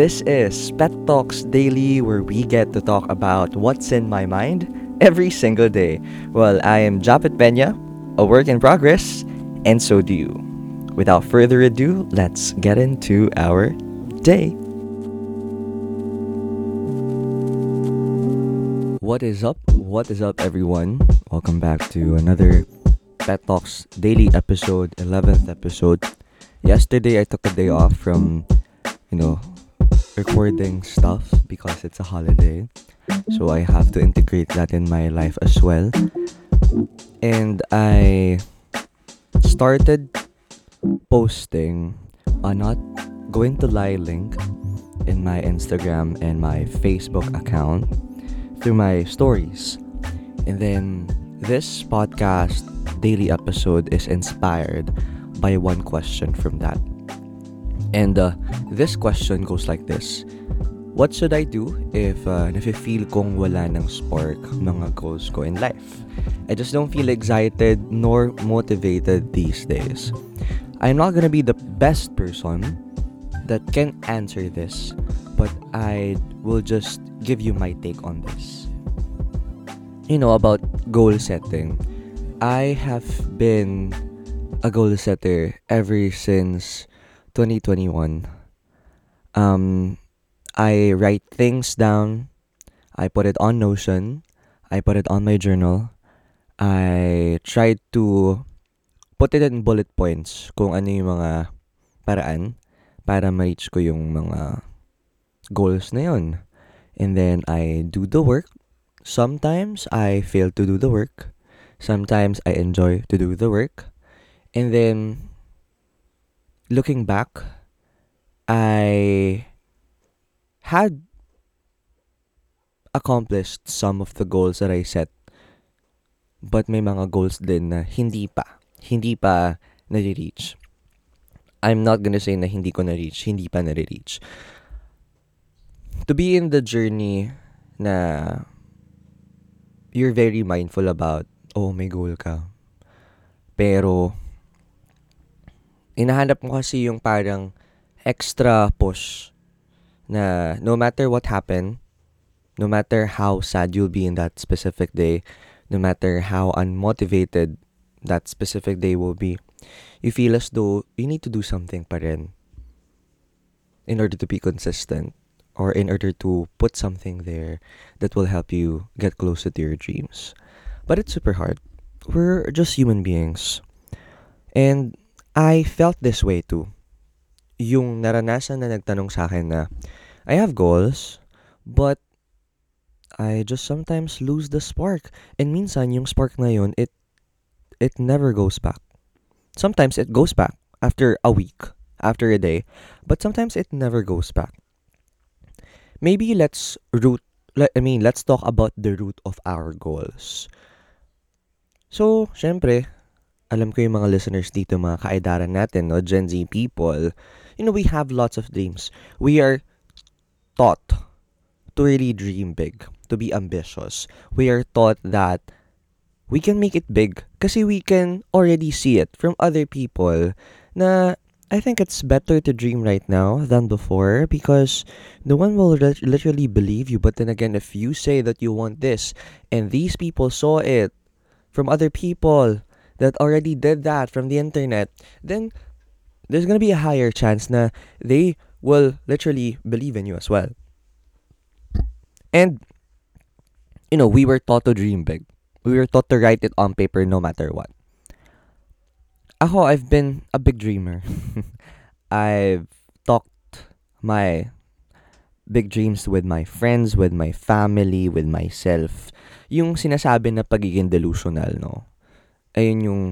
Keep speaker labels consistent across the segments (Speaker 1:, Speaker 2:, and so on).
Speaker 1: This is Pet Talks Daily, where we get to talk about what's in my mind every single day. Well, I am Japet Pena, a work in progress, and so do you. Without further ado, let's get into our day. What is up? What is up, everyone? Welcome back to another Pet Talks Daily episode, 11th episode. Yesterday, I took a day off from, you know, recording stuff because it's a holiday. So I have to integrate that in my life as well. And I started posting a not going to lie link in my Instagram and my Facebook account through my stories. And then this podcast daily episode is inspired by one question from that. And uh, this question goes like this. What should I do if uh, nafe-feel kong wala ng spark mga goals ko in life? I just don't feel excited nor motivated these days. I'm not gonna be the best person that can answer this, but I will just give you my take on this. You know, about goal setting. I have been a goal setter ever since 2021. Um, I write things down. I put it on Notion. I put it on my journal. I try to put it in bullet points kung ano yung mga paraan para ma-reach ko yung mga goals na yun. And then I do the work. Sometimes I fail to do the work. Sometimes I enjoy to do the work. And then looking back, I had accomplished some of the goals that I set. But may mga goals din na hindi pa. Hindi pa nare-reach. I'm not gonna say na hindi ko na-reach. Hindi pa nare-reach. To be in the journey na you're very mindful about, oh, may goal ka. Pero, inahanap mo kasi yung parang extra push na no matter what happened, no matter how sad you'll be in that specific day, no matter how unmotivated that specific day will be, you feel as though you need to do something pa rin in order to be consistent or in order to put something there that will help you get closer to your dreams. But it's super hard. We're just human beings. And I felt this way too. Yung naranasan na nagtanong sa akin na, I have goals, but I just sometimes lose the spark. And minsan, yung spark na yun, it, it never goes back. Sometimes it goes back after a week, after a day, but sometimes it never goes back. Maybe let's root, I mean, let's talk about the root of our goals. So, syempre, alam ko yung mga listeners dito, mga kaedaran natin, no? Gen Z people, you know, we have lots of dreams. We are taught to really dream big, to be ambitious. We are taught that we can make it big kasi we can already see it from other people na I think it's better to dream right now than before because no one will literally believe you. But then again, if you say that you want this and these people saw it from other people, that already did that from the internet, then there's gonna be a higher chance na they will literally believe in you as well. And you know, we were taught to dream big. We were taught to write it on paper no matter what. Ako, I've been a big dreamer. I've talked my big dreams with my friends, with my family, with myself. Yung sinasabi na pagiging delusional, no? Ayun yung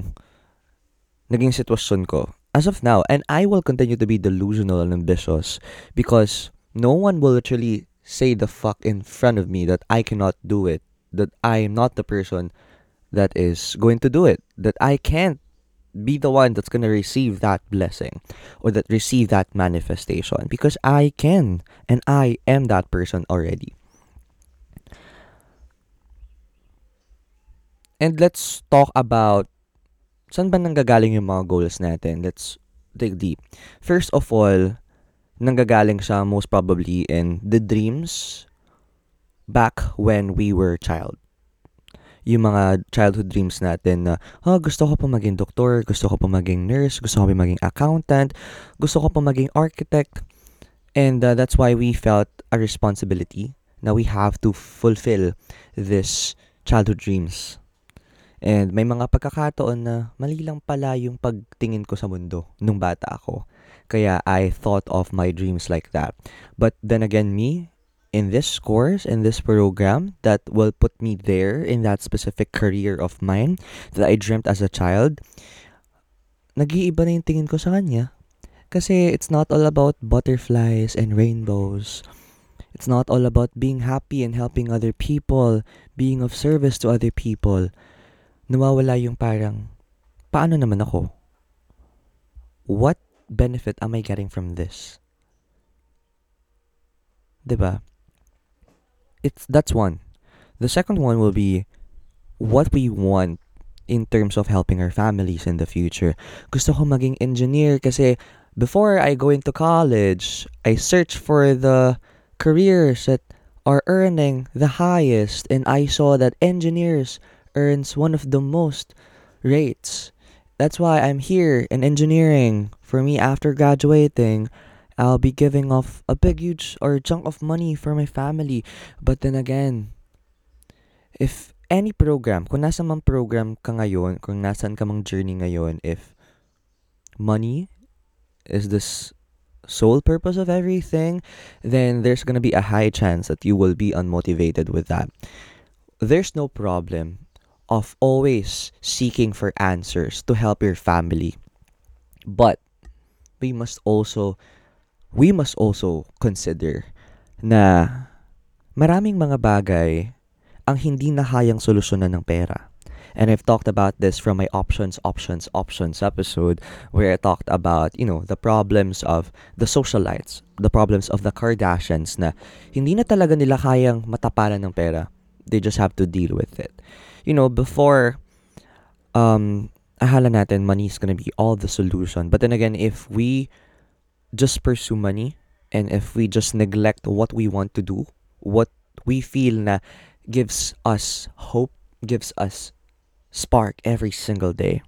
Speaker 1: naging sitwasyon ko as of now. And I will continue to be delusional and ambitious because no one will literally say the fuck in front of me that I cannot do it, that I am not the person that is going to do it, that I can't be the one that's going to receive that blessing or that receive that manifestation because I can and I am that person already. And let's talk about saan ba nanggagaling yung mga goals natin. Let's dig deep. First of all, nanggagaling siya most probably in the dreams back when we were child. Yung mga childhood dreams natin na, oh, gusto ko pa maging doktor, gusto ko pa maging nurse, gusto ko pa maging accountant, gusto ko pa maging architect. And uh, that's why we felt a responsibility na we have to fulfill this childhood dreams. And may mga pagkakataon na mali lang pala yung pagtingin ko sa mundo nung bata ako. Kaya I thought of my dreams like that. But then again, me, in this course, in this program that will put me there in that specific career of mine that I dreamt as a child, nag-iiba na yung tingin ko sa kanya. Kasi it's not all about butterflies and rainbows. It's not all about being happy and helping other people, being of service to other people nawawala yung parang, paano naman ako? What benefit am I getting from this? 'Di ba? It's that's one. The second one will be what we want in terms of helping our families in the future. Gusto ko maging engineer kasi before I go into college, I search for the careers that are earning the highest and I saw that engineers earns one of the most rates. That's why I'm here in engineering. For me, after graduating, I'll be giving off a big, huge or chunk of money for my family. But then again, if any program, kung nasa mang program ka ngayon, kung nasan ka mang journey ngayon, if money is this sole purpose of everything, then there's gonna be a high chance that you will be unmotivated with that. There's no problem of always seeking for answers to help your family. But we must also we must also consider na maraming mga bagay ang hindi na hayang solusyonan ng pera. And I've talked about this from my options, options, options episode where I talked about, you know, the problems of the socialites, the problems of the Kardashians na hindi na talaga nila kayang matapalan ng pera. They just have to deal with it. You know, before, um, ahala natin money is gonna be all the solution. But then again, if we just pursue money and if we just neglect what we want to do, what we feel na gives us hope, gives us spark every single day,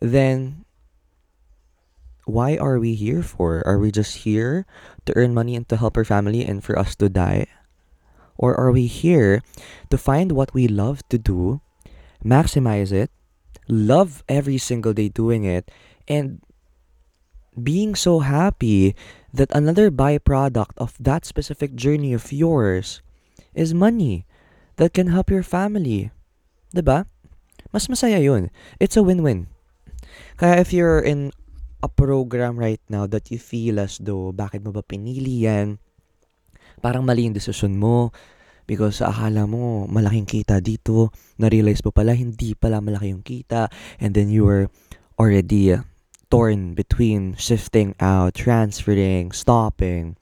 Speaker 1: then why are we here for? Are we just here to earn money and to help our family and for us to die? Or are we here to find what we love to do, maximize it, love every single day doing it, and being so happy that another byproduct of that specific journey of yours is money that can help your family. Diba? Mas masaya yun. It's a win-win. Kaya if you're in a program right now that you feel as though bakit mo ba pinili yan, parang mali yung desisyon mo. Because akala mo malaking kita dito, na-realize mo pala hindi pala malaki yung kita. And then you were already uh, torn between shifting out, transferring, stopping.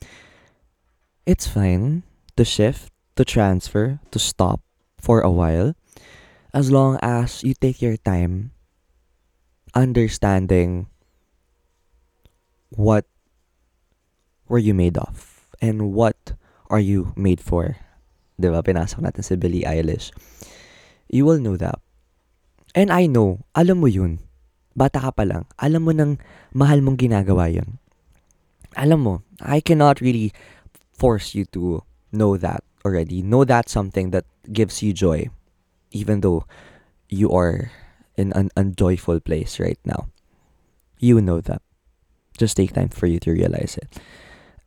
Speaker 1: It's fine to shift, to transfer, to stop for a while. As long as you take your time understanding what were you made of and what are you made for? ba? Pinasok natin si Billie Eilish. You will know that. And I know, alam mo yun. Bata ka pa lang. Alam mo nang mahal mong ginagawa yun. Alam mo, I cannot really force you to know that already. Know that something that gives you joy. Even though you are in an unjoyful place right now. You know that. Just take time for you to realize it.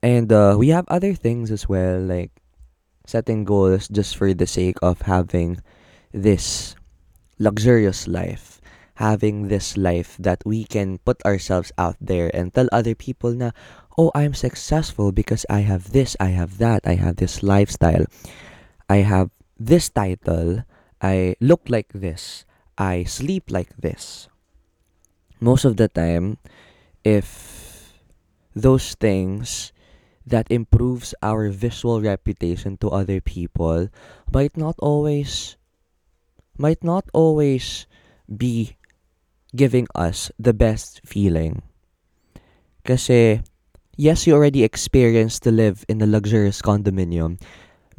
Speaker 1: And uh, we have other things as well, like setting goals just for the sake of having this luxurious life, having this life that we can put ourselves out there and tell other people na, oh, I'm successful because I have this, I have that, I have this lifestyle, I have this title, I look like this, I sleep like this. Most of the time, if those things that improves our visual reputation to other people might not always might not always be giving us the best feeling. Kasi yes, you already experienced to live in a luxurious condominium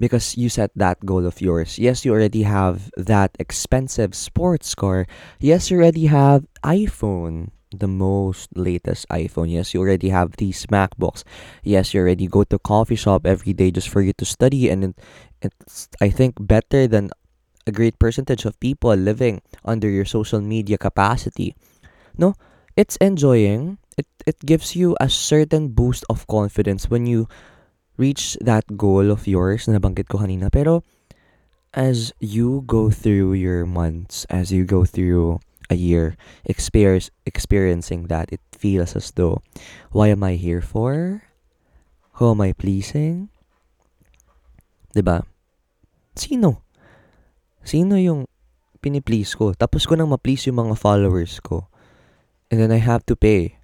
Speaker 1: because you set that goal of yours. Yes, you already have that expensive sports car. Yes, you already have iPhone, the most latest iPhone. Yes, you already have these MacBooks. Yes, you already go to coffee shop every day just for you to study and it, it's I think better than a great percentage of people living under your social media capacity. No, it's enjoying. It it gives you a certain boost of confidence when you reach that goal of yours na nabanggit ko kanina. Pero as you go through your months, as you go through a year experience experiencing that, it feels as though, why am I here for? Who am I pleasing? ba? Sino? Sino yung piniplease ko? Tapos ko nang ma-please yung mga followers ko. And then I have to pay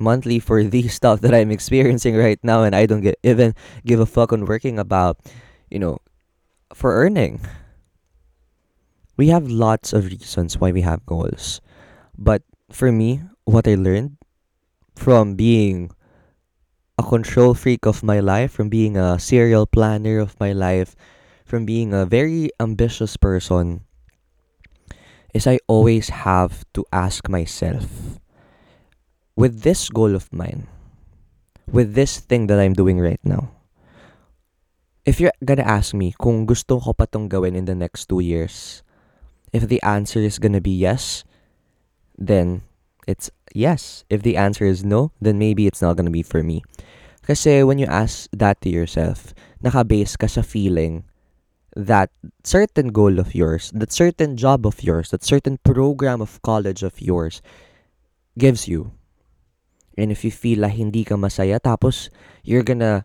Speaker 1: monthly for these stuff that I'm experiencing right now and I don't get even give a fuck on working about, you know, for earning. We have lots of reasons why we have goals. But for me, what I learned from being a control freak of my life, from being a serial planner of my life, from being a very ambitious person, is I always have to ask myself with this goal of mine, with this thing that I'm doing right now, if you're gonna ask me kung gusto ko pa tong gawin in the next two years, if the answer is gonna be yes, then it's yes. If the answer is no, then maybe it's not gonna be for me. Kasi when you ask that to yourself, naka-base ka sa feeling that certain goal of yours, that certain job of yours, that certain program of college of yours gives you. And if you feel like hindi ka masaya, tapos you're gonna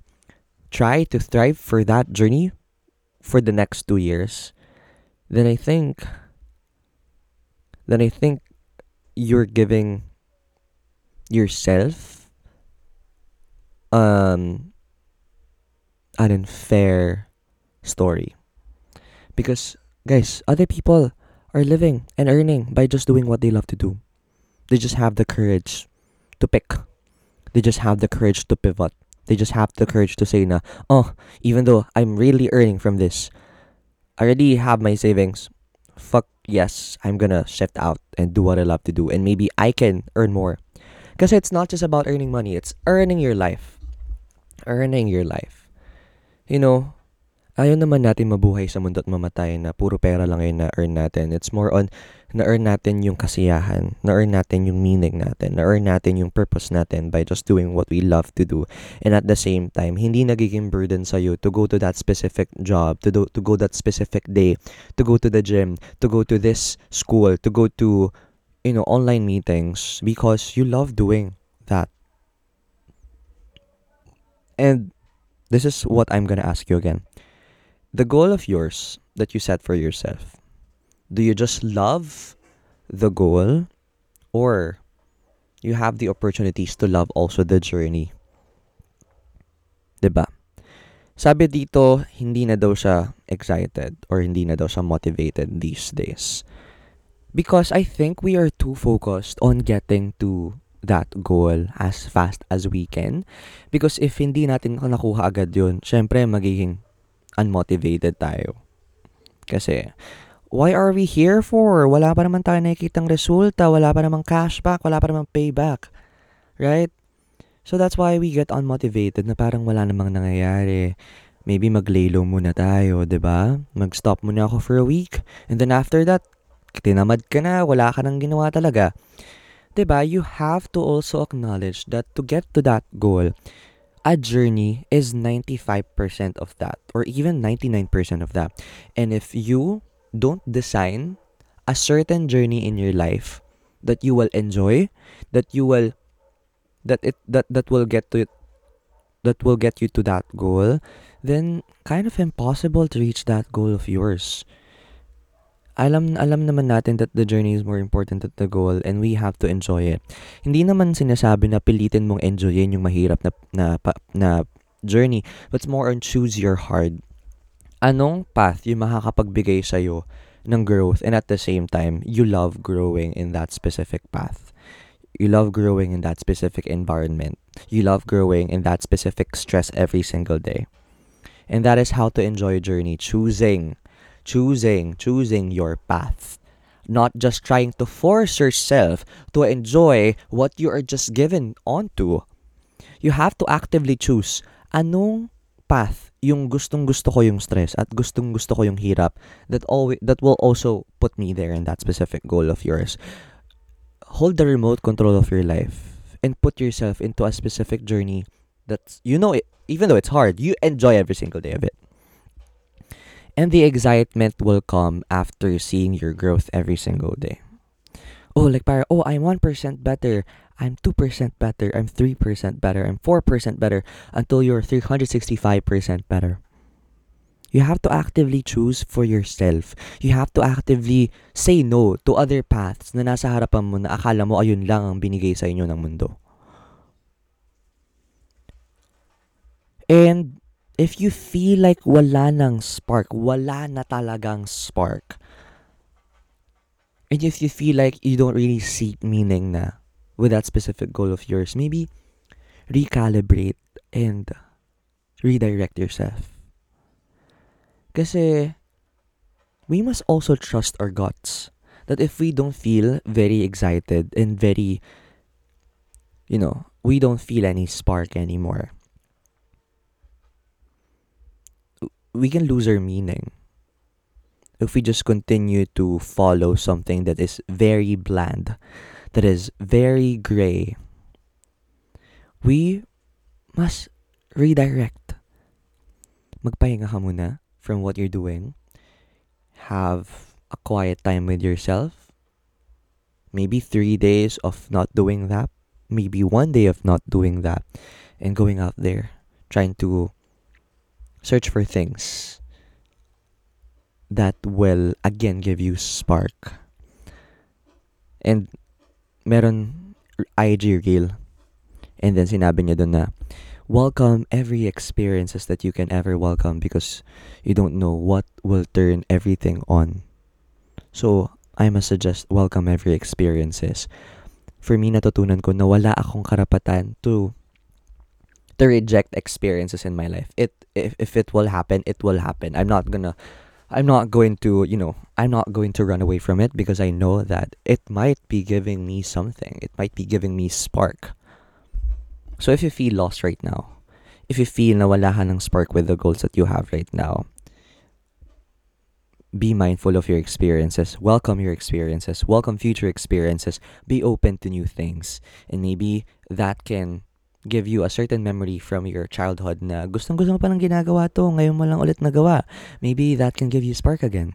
Speaker 1: try to thrive for that journey for the next two years, then I think, then I think you're giving yourself um an unfair story. Because guys, other people are living and earning by just doing what they love to do. They just have the courage to pick. They just have the courage to pivot. They just have the courage to say na, oh, even though I'm really earning from this, I already have my savings. Fuck yes, I'm gonna shift out and do what I love to do and maybe I can earn more. Because it's not just about earning money, it's earning your life. Earning your life. You know, ayaw naman natin mabuhay sa mundo at mamatay na puro pera lang yung na-earn natin. It's more on na-earn natin yung kasiyahan, na-earn natin yung meaning natin, na-earn natin yung purpose natin by just doing what we love to do. And at the same time, hindi nagiging burden sa'yo to go to that specific job, to, do, to go that specific day, to go to the gym, to go to this school, to go to, you know, online meetings because you love doing that. And this is what I'm gonna ask you again the goal of yours that you set for yourself, do you just love the goal or you have the opportunities to love also the journey? 'Di ba? Sabi dito, hindi na daw siya excited or hindi na daw siya motivated these days. Because I think we are too focused on getting to that goal as fast as we can. Because if hindi natin nakuha agad yun, syempre magiging unmotivated tayo. Kasi, why are we here for? Wala pa naman tayo nakikitang resulta, wala pa namang cashback, wala pa namang payback. Right? So that's why we get unmotivated na parang wala namang nangyayari. Maybe maglaylo muna tayo, 'di ba? Mag-stop muna ako for a week. And then after that, tinamad ka na, wala ka nang ginawa talaga. 'Di ba? You have to also acknowledge that to get to that goal, a journey is 95% of that or even 99% of that. And if you don't design a certain journey in your life that you will enjoy, that you will that it that that will get to that will get you to that goal, then kind of impossible to reach that goal of yours. alam alam naman natin that the journey is more important than the goal and we have to enjoy it. Hindi naman sinasabi na pilitin mong enjoyin yung mahirap na na, na journey, but more on choose your hard. Anong path yung makakapagbigay sa iyo ng growth and at the same time you love growing in that specific path. You love growing in that specific environment. You love growing in that specific stress every single day. And that is how to enjoy a journey, choosing, choosing, choosing your path. Not just trying to force yourself to enjoy what you are just given onto. You have to actively choose anong path yung gustong gusto ko yung stress at gustong gusto ko yung hirap that always that will also put me there in that specific goal of yours. Hold the remote control of your life and put yourself into a specific journey that's you know it, even though it's hard, you enjoy every single day of it. And the excitement will come after seeing your growth every single day. Oh, like para, oh, I'm 1% better. I'm 2% better. I'm 3% better. I'm 4% better until you're 365% better. You have to actively choose for yourself. You have to actively say no to other paths na nasa harapan mo na akala mo ayun lang ang binigay sa inyo ng mundo. And if you feel like wala nang spark, wala na talagang spark, and if you feel like you don't really see meaning na with that specific goal of yours, maybe recalibrate and redirect yourself. Kasi we must also trust our guts that if we don't feel very excited and very, you know, we don't feel any spark anymore, we can lose our meaning if we just continue to follow something that is very bland, that is very gray. We must redirect. Magpahinga ka muna from what you're doing. Have a quiet time with yourself. Maybe three days of not doing that. Maybe one day of not doing that. And going out there, trying to search for things that will again give you spark. And meron IG reel. And then sinabi niya doon na, welcome every experiences that you can ever welcome because you don't know what will turn everything on. So, I must suggest welcome every experiences. For me, natutunan ko na wala akong karapatan to to reject experiences in my life. It if, if it will happen, it will happen. I'm not gonna I'm not going to, you know, I'm not going to run away from it because I know that it might be giving me something. It might be giving me spark. So if you feel lost right now, if you feel na wala ka ng spark with the goals that you have right now, be mindful of your experiences, welcome your experiences, welcome future experiences, be open to new things. And maybe that can give you a certain memory from your childhood na gustong gusto mo palang ginagawa to, ngayon mo lang ulit nagawa. Maybe that can give you spark again.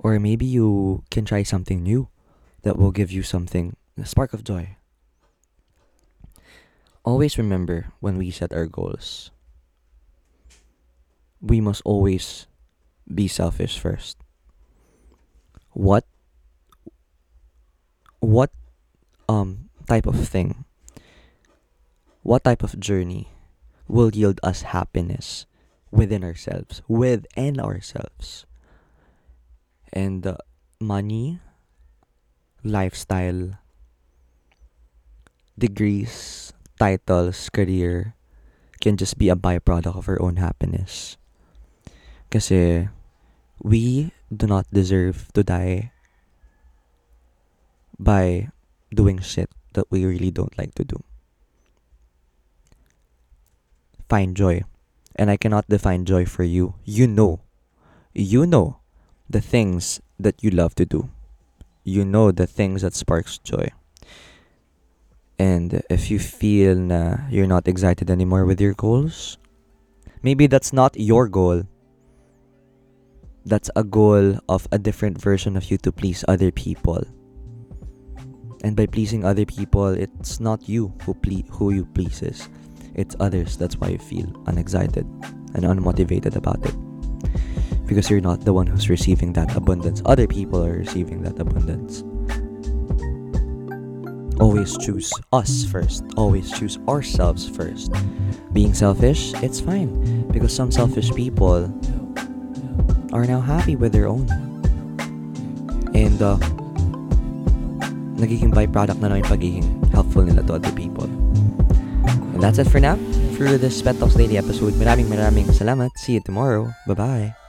Speaker 1: Or maybe you can try something new that will give you something, a spark of joy. Always remember when we set our goals, we must always be selfish first. What what um type of thing what type of journey will yield us happiness within ourselves, within ourselves. And uh, money, lifestyle, degrees, titles, career can just be a byproduct of our own happiness. Kasi we do not deserve to die by doing shit that we really don't like to do. Find joy. And I cannot define joy for you. You know. You know the things that you love to do. You know the things that sparks joy. And if you feel na you're not excited anymore with your goals, maybe that's not your goal. That's a goal of a different version of you to please other people. And by pleasing other people, it's not you who ple- who you pleases it's others. That's why you feel unexcited and unmotivated about it. Because you're not the one who's receiving that abundance. Other people are receiving that abundance. Always choose us first. Always choose ourselves first. Being selfish, it's fine. Because some selfish people are now happy with their own. And uh, nagiging byproduct na lang yung pagiging helpful nila to other people. And that's it for now for this Pet Talks Daily episode. Maraming maraming salamat. See you tomorrow. Bye-bye.